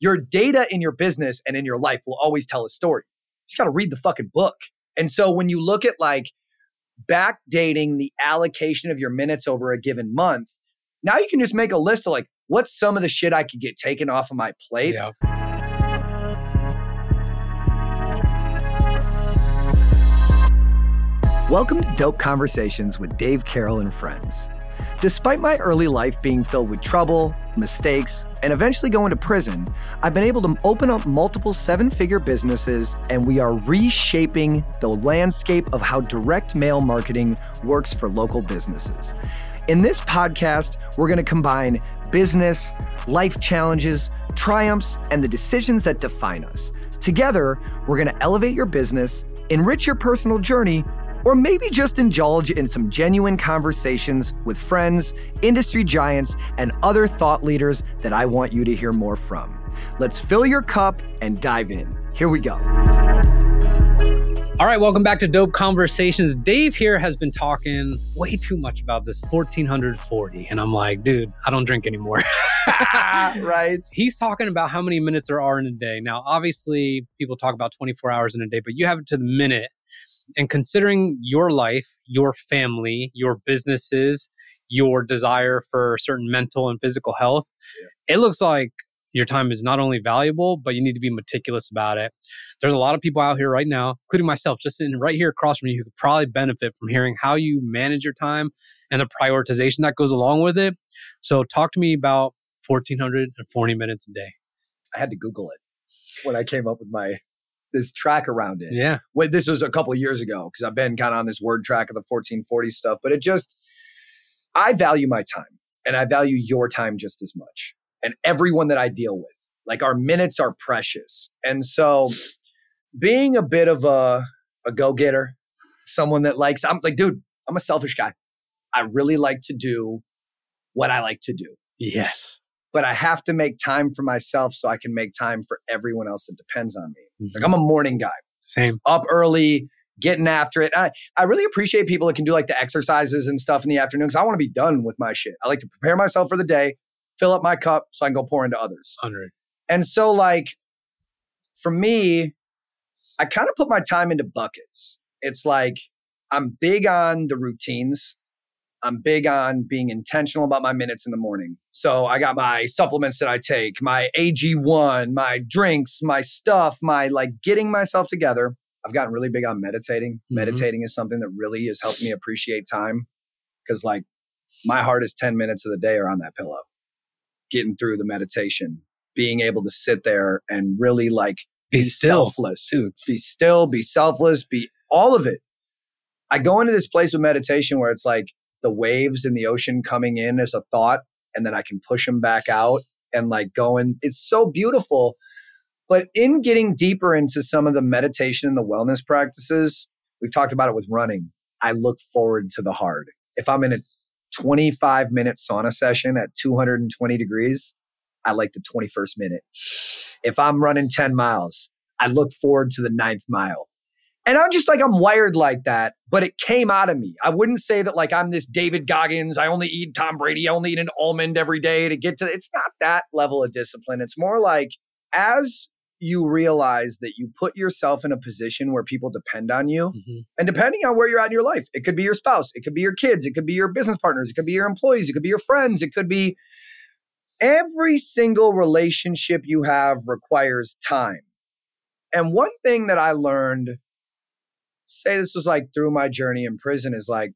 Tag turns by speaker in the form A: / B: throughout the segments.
A: Your data in your business and in your life will always tell a story. You just got to read the fucking book. And so when you look at like backdating the allocation of your minutes over a given month, now you can just make a list of like, what's some of the shit I could get taken off of my plate?
B: Yeah.
A: Welcome to Dope Conversations with Dave Carroll and Friends. Despite my early life being filled with trouble, mistakes, and eventually going to prison, I've been able to open up multiple seven figure businesses, and we are reshaping the landscape of how direct mail marketing works for local businesses. In this podcast, we're going to combine business, life challenges, triumphs, and the decisions that define us. Together, we're going to elevate your business, enrich your personal journey, or maybe just indulge in some genuine conversations with friends, industry giants, and other thought leaders that I want you to hear more from. Let's fill your cup and dive in. Here we go.
B: All right, welcome back to Dope Conversations. Dave here has been talking way too much about this 1440. And I'm like, dude, I don't drink anymore.
A: right.
B: He's talking about how many minutes there are in a day. Now, obviously, people talk about 24 hours in a day, but you have it to the minute. And considering your life, your family, your businesses, your desire for certain mental and physical health, yeah. it looks like your time is not only valuable, but you need to be meticulous about it. There's a lot of people out here right now, including myself, just sitting right here across from you, who could probably benefit from hearing how you manage your time and the prioritization that goes along with it. So, talk to me about 1440 minutes a day.
A: I had to Google it when I came up with my this track around it.
B: Yeah.
A: This was a couple years ago because I've been kind of on this word track of the 1440 stuff, but it just I value my time and I value your time just as much and everyone that I deal with. Like our minutes are precious. And so being a bit of a a go-getter, someone that likes I'm like dude, I'm a selfish guy. I really like to do what I like to do.
B: Yes
A: but I have to make time for myself so I can make time for everyone else that depends on me. Mm-hmm. Like I'm a morning guy.
B: Same.
A: Up early, getting after it. I, I really appreciate people that can do like the exercises and stuff in the afternoon because I want to be done with my shit. I like to prepare myself for the day, fill up my cup so I can go pour into others.
B: 100.
A: And so, like, for me, I kind of put my time into buckets. It's like I'm big on the routines. I'm big on being intentional about my minutes in the morning. So I got my supplements that I take, my AG1, my drinks, my stuff, my like getting myself together. I've gotten really big on meditating. Mm-hmm. Meditating is something that really has helped me appreciate time because like my hardest 10 minutes of the day are on that pillow. Getting through the meditation, being able to sit there and really like
B: be, be still.
A: selfless, dude. Be still, be selfless, be all of it. I go into this place of meditation where it's like the waves in the ocean coming in as a thought and then I can push them back out and like going. It's so beautiful. But in getting deeper into some of the meditation and the wellness practices, we've talked about it with running. I look forward to the hard. If I'm in a 25 minute sauna session at 220 degrees, I like the 21st minute. If I'm running 10 miles, I look forward to the ninth mile. And I'm just like, I'm wired like that, but it came out of me. I wouldn't say that like I'm this David Goggins. I only eat Tom Brady. I only eat an almond every day to get to it's not that level of discipline. It's more like as you realize that you put yourself in a position where people depend on you. Mm-hmm. And depending on where you're at in your life, it could be your spouse, it could be your kids, it could be your business partners, it could be your employees, it could be your friends, it could be every single relationship you have requires time. And one thing that I learned say this was like through my journey in prison is like,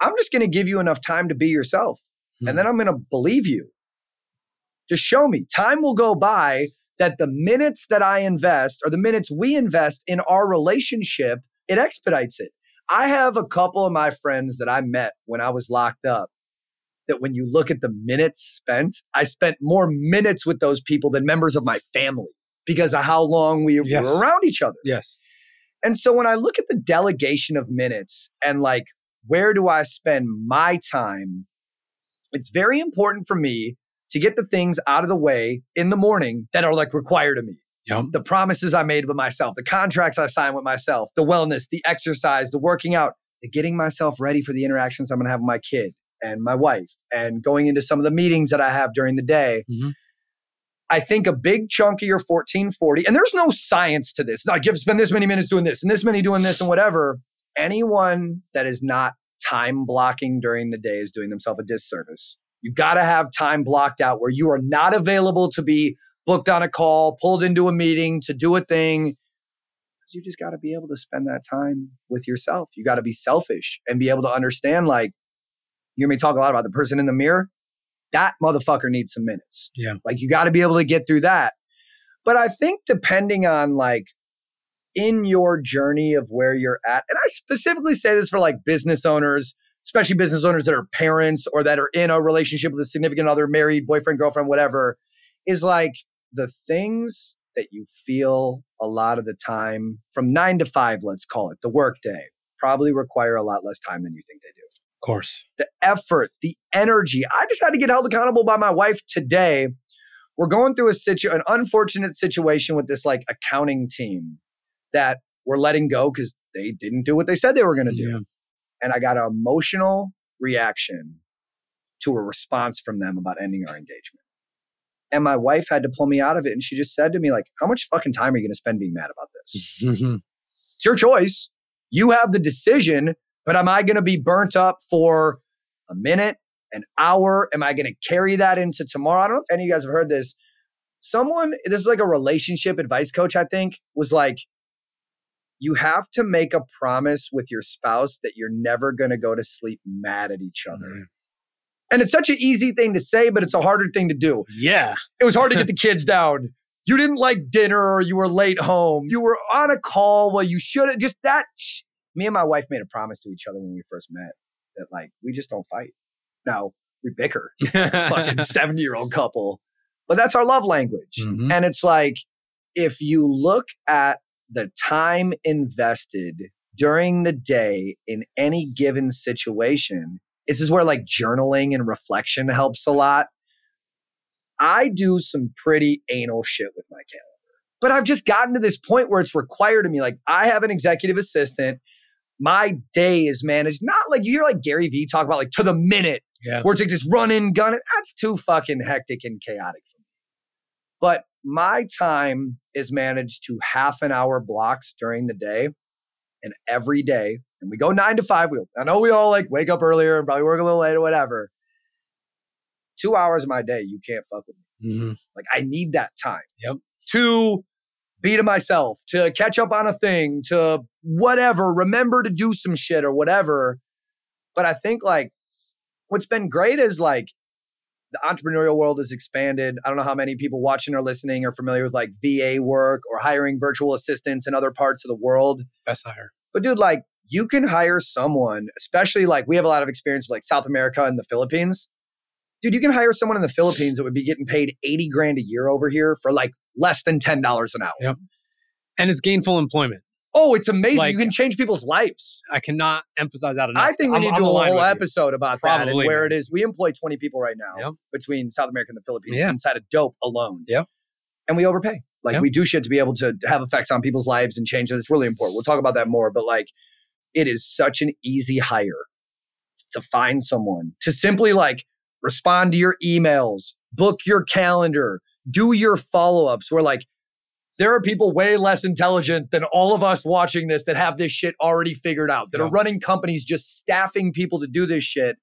A: I'm just going to give you enough time to be yourself. Mm-hmm. And then hmm. I'm going to believe you. Just show me. Time will go by that the minutes that I invest or the minutes we invest in our relationship, it expedites it. I have a couple of my friends that I met when I was locked up that when you look at the minutes spent, I spent more minutes with those people than members of my family because of how long we yes. were around each other.
B: Yes.
A: And so when I look at the delegation of minutes and like, where do I spend my time? It's very important for me to get the things out of the way in the morning that are like required of me.
B: Yep.
A: The promises I made with myself, the contracts I signed with myself, the wellness, the exercise, the working out, the getting myself ready for the interactions I'm going to have with my kid and my wife and going into some of the meetings that I have during the day. Mm-hmm. I think a big chunk of your 1440, and there's no science to this. Like, you have to spend this many minutes doing this and this many doing this and whatever. Anyone that is not time blocking during the day is doing themselves a disservice. You got to have time blocked out where you are not available to be booked on a call, pulled into a meeting to do a thing. You just got to be able to spend that time with yourself. You got to be selfish and be able to understand like, you hear me talk a lot about the person in the mirror. That motherfucker needs some minutes.
B: Yeah.
A: Like you got to be able to get through that. But I think depending on like in your journey of where you're at, and I specifically say this for like business owners, especially business owners that are parents or that are in a relationship with a significant other, married, boyfriend, girlfriend, whatever, is like the things that you feel a lot of the time from nine to five, let's call it the workday, probably require a lot less time than you think they do.
B: Of course.
A: The effort, the energy. I just had to get held accountable by my wife today. We're going through a situ- an unfortunate situation with this like accounting team that we're letting go because they didn't do what they said they were going to do.
B: Yeah.
A: And I got an emotional reaction to a response from them about ending our engagement. And my wife had to pull me out of it. And she just said to me, like, how much fucking time are you going to spend being mad about this? It's your choice. You have the decision, but am I going to be burnt up for a minute, an hour? Am I going to carry that into tomorrow? I don't know if any of you guys have heard this. Someone, this is like a relationship advice coach, I think, was like, you have to make a promise with your spouse that you're never going to go to sleep mad at each other.
B: Mhm.
A: And it's such an easy thing to say, but it's a harder thing to do.
B: yeah.
A: It was hard to get the kids down. You didn't like dinner or you were late home. You were on a call while you should have just that. Sh- Me and my wife made a promise to each other when we first met that like we just don't fight. Now we bicker, fucking 70 year old couple, but that's our love language.
B: Mhm.
A: And it's like if you look at the time invested during the day in any given situation, this is where like journaling and reflection helps a lot. I do some pretty anal shit with my calendar, but I've just gotten to this point where it's required of me. Like, I have an executive assistant. My day is managed, not like you hear like Gary Vee talk about like to the minute
B: Yeah.
A: where it's like just run and gun it. That's too fucking hectic and chaotic for me. But my time is managed to half an hour blocks during the day and every day. And we go nine to five. We, I know we all like wake up earlier and probably work a little late or whatever. Two hours of my day, you can't fuck with me.
B: Mhm.
A: Like I need that time.
B: Yep.
A: To be to myself, to catch up on a thing, to whatever, remember to do some shit or whatever. But I think like what's been great is like the entrepreneurial world has expanded. I don't know how many people watching or listening are familiar with like VA work or hiring virtual assistants in other parts of the world.
B: Best hire.
A: But dude, like you can hire someone, especially like we have a lot of experience with like South America and the Philippines. Dude, you can hire someone in the Philippines that would be getting paid 80 grand a year over here for like less than $10 an hour.
B: Yep. And it's gainful employment.
A: Oh, it's amazing.
B: Like-
A: you can change people's lives.
B: I cannot emphasize that enough.
A: I think we
B: I'm-
A: need to
B: I'm
A: do a whole
B: with you.
A: episode about that and where it is. We employ 20 people right now
B: Yep.
A: between South America and the Philippines
B: Yeah.
A: inside of dope alone.
B: Yep.
A: And we overpay. Like
B: Yep.
A: we do shit to be able to have effects on people's lives and change it. It's really important. We'll talk about that more. But like it is such an easy hire to find someone to simply like respond to your emails, book your calendar, do your follow-ups where like there are people way less intelligent than all of us watching this that have this shit already figured out, that
B: Yeah.
A: are running companies just staffing people to do this shit.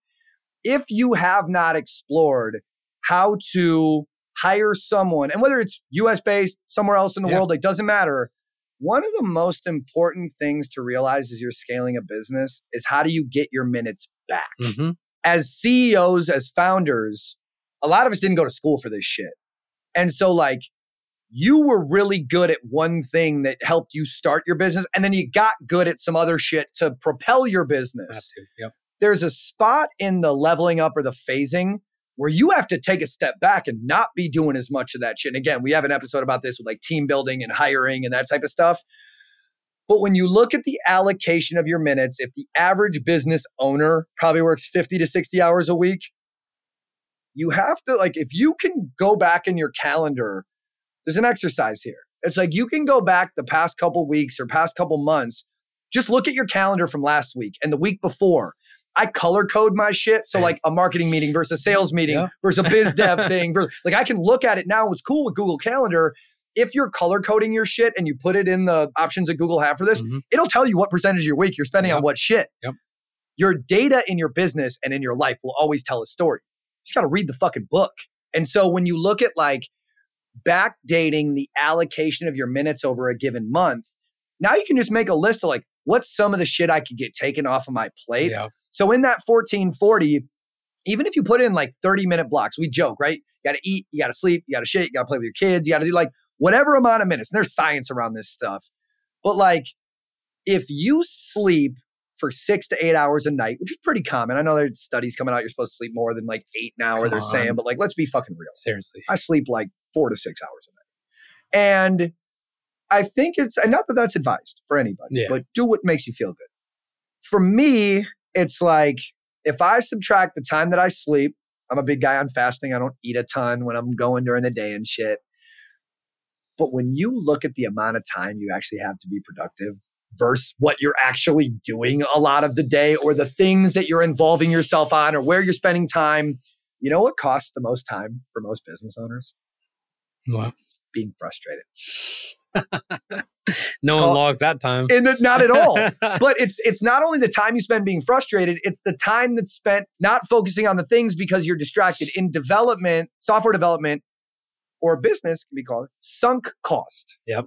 A: If you have not explored how to hire someone, and whether it's US based, somewhere else in the
B: Yeah.
A: world, it doesn't matter. One of the most important things to realize as you're scaling a business is how do you get your minutes back?
B: Mhm.
A: as CEOs, as founders, a lot of us didn't go to school for this shit. And so, like, you were really good at one thing that helped you start your business, and then you got good at some other shit to propel your business.
B: to. Yep.
A: There's a spot in the leveling up or the phasing where you have to take a step back and not be doing as much of that shit. And again, we have an episode about this with like team building and hiring and that type of stuff. But when you look at the allocation of your minutes, if the average business owner probably works 50 to 60 hours a week, you have to, like, if you can go back in your calendar, there's an exercise here. It's like you can go back the past couple weeks or past couple months, just look at your calendar from last week and the week before. I color code my shit. So like a marketing meeting versus a sales meeting
B: Yeah.
A: versus a biz dev thing. Like I can look at it now. What's cool with Google Calendar, if you're color coding your shit and you put it in the options that Google have for this,
B: Mhm.
A: it'll tell you what percentage of your week you're spending on what shit.
B: Yep.
A: Your data in your business and in your life will always tell a story. You just got to read the fucking book. And so when you look at like backdating the allocation of your minutes over a given month, now you can just make a list of like, what's some of the shit I could get taken off of my plate?
B: Yeah.
A: So in that 1440, even if you put in like 30 minute blocks, we joke, right? You got to eat, you got to sleep, you got to shit, you got to play with your kids, you got to do like whatever amount of minutes. And there's science around this stuff. But like, if you sleep for six to eight hours a night, which is pretty common, I know there's studies coming out, you're supposed to sleep more than like eight an hour,
B: Come
A: they're saying, but like, let's be fucking real.
B: Seriously.
A: I sleep like four to six hours a night. And I think it's, and not that that's advised for anybody,
B: Yeah.
A: but do what makes you feel good. For me, it's like if I subtract the time that I sleep, I'm a big guy on fasting. I don't eat a ton when I'm going during the day and shit. But when you look at the amount of time you actually have to be productive versus what you're actually doing a lot of the day or the things that you're involving yourself on or where you're spending time, you know what costs the most time for most business owners?
B: Wow.
A: Being frustrated.
B: No one
A: called-
B: logs that time.
A: And not at all. but it's it's not only the time you spend being frustrated, it's the time that's spent not focusing on the things because you're distracted. In development, software development, or business can be called sunk cost.
B: Yep.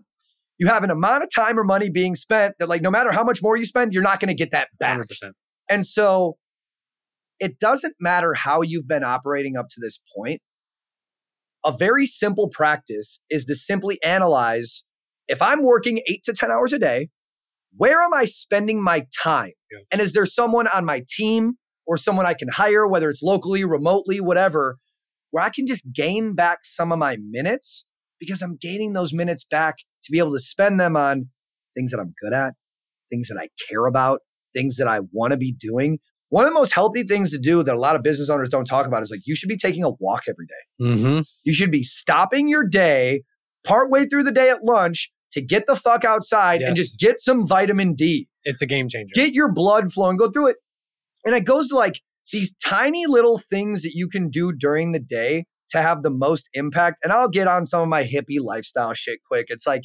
A: You have an amount of time or money being spent that, like, no matter how much more you spend, you're not going to get that back.
B: 100%.
A: And so it doesn't matter how you've been operating up to this point. A very simple practice is to simply analyze if I'm working eight to 10 hours a day, where am I spending my time?
B: Yeah.
A: And is there someone on my team or someone I can hire, whether it's locally, remotely, whatever, where I can just gain back some of my minutes because I'm gaining those minutes back to be able to spend them on things that I'm good at, things that I care about, things that I want to be doing. One of the most healthy things to do that a lot of business owners don't talk about is like you should be taking a walk every day.
B: Mm-hmm.
A: You should be stopping your day partway through the day at lunch to get the fuck outside and just get some vitamin D.
B: It's a game changer.
A: Get your blood flowing, go through it. And it goes to like these tiny little things that you can do during the day to have the most impact. And I'll get on some of my hippie lifestyle shit quick. It's like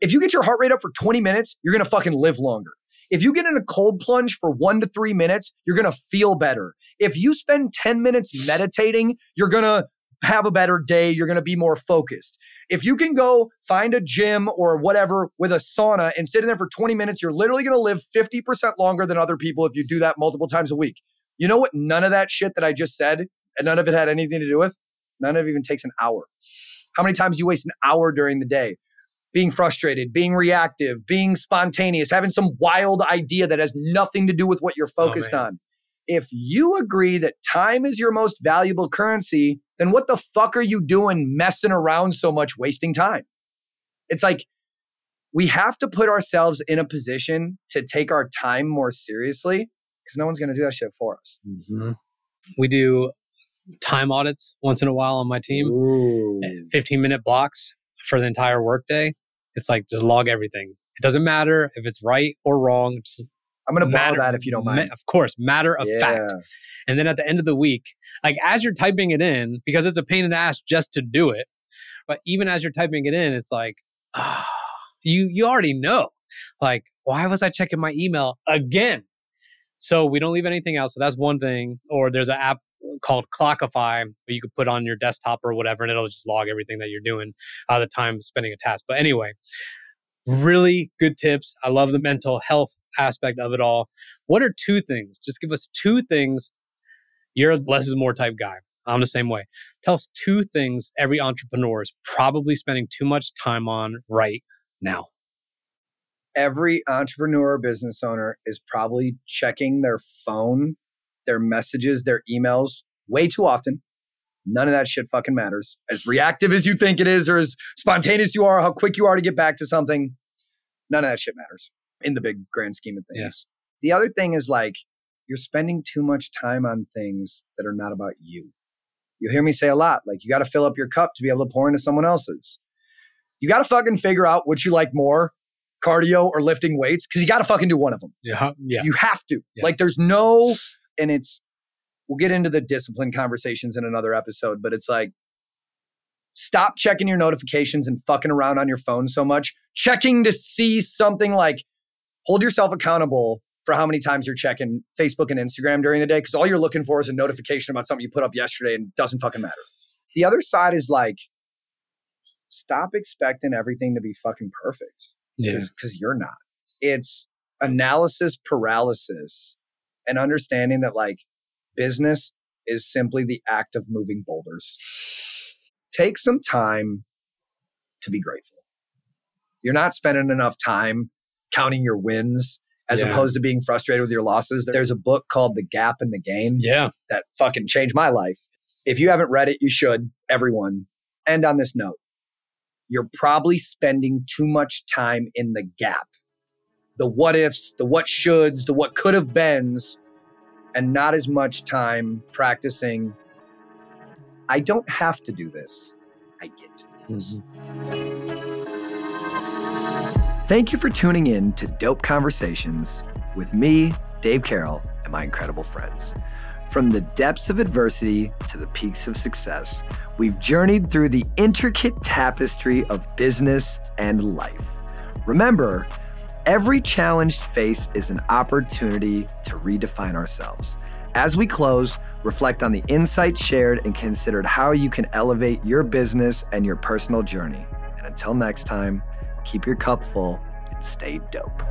A: if you get your heart rate up for 20 minutes, you're gonna fucking live longer. If you get in a cold plunge for one to three minutes, you're gonna feel better. If you spend 10 minutes meditating, you're gonna have a better day. You're gonna be more focused. If you can go find a gym or whatever with a sauna and sit in there for 20 minutes, you're literally gonna live 50% longer than other people if you do that multiple times a week. You know what? None of that shit that I just said, and none of it had anything to do with, none of it even takes an hour. How many times you waste an hour during the day? being frustrated, being reactive, being spontaneous, having some wild idea that has nothing to do with what you're focused
B: man.
A: on. If you agree that time is your most valuable currency, then what the fuck are you doing messing around so much, wasting time? It's like we have to put ourselves in a position to take our time more seriously because no one's going to do that shit for us.
B: Mhm. We do time audits once in a while on my team,
A: Ooh.
B: 15 minute blocks for the entire workday. It's like just log everything. It doesn't matter if it's right or wrong. Just
A: I'm going to borrow that if you don't
B: ma-
A: mind.
B: of course, matter of
A: yeah.
B: fact. And then at the end of the week, like as you're typing it in, because it's a pain in the ass just to do it, but even as you're typing it in, it's like, ah, you you already know. Like, why was I checking my email again? So we don't leave anything out. So that's one thing. Or there's an app called Clockify you could put on your desktop or whatever, and it'll just log everything that you're doing, uh, the time spending a task. But anyway, really good tips. I love the mental health aspect of it all. What are two things? Just give us two things. You're a less is more type guy. I'm the same way. Tell us two things every entrepreneur is probably spending too much time on right now.
A: every entrepreneur or business owner is probably checking their phone, their messages, their emails way too often. None of that shit fucking matters. As reactive as you think it is, or as spontaneous you are, how quick you are to get back to something, none of that shit matters in the big grand scheme of things. The other thing is like, you're spending too much time on things that are not about you. You hear me say a lot, like, you got to fill up your cup to be able to pour into someone else's. You got to fucking figure out what you like more cardio or lifting weights because you got to fucking do one of them.
B: Yeah. Yeah.
A: You have to.
B: Yeah.
A: Like there's no, and it's, we'll get into the discipline conversations in another episode, but it's like, stop checking your notifications and fucking around on your phone so much. Checking to see something like, hold yourself accountable for how many times you're checking Facebook and Instagram during the day because all you're looking for is a notification about something you put up yesterday and doesn't fucking matter. The other side is like, stop expecting everything to be fucking perfect
B: Yeah.
A: because you're not. It's analysis paralysis and understanding that like business is simply the act of moving boulders. Take some time to be grateful. You're not spending enough time counting your wins as
B: Yeah.
A: opposed to being frustrated with your losses. There's a book called The Gap and the Gain
B: Yeah.
A: that fucking changed my life. If you haven't read it, you should. Everyone. End on this note. You're probably spending too much time in the gap. The what ifs, the what shoulds, the what could have beens, and not as much time practicing. I don't have to do this. I get to do this. Mm-hmm. Thank you for tuning in to Dope Conversations with me, Dave Carroll, and my incredible friends. From the depths of adversity to the peaks of success, we've journeyed through the intricate tapestry of business and life. Remember, every challenged face is an opportunity to redefine ourselves. As we close, reflect on the insights shared and consider how you can elevate your business and your personal journey. And until next time, keep your cup full and stay dope.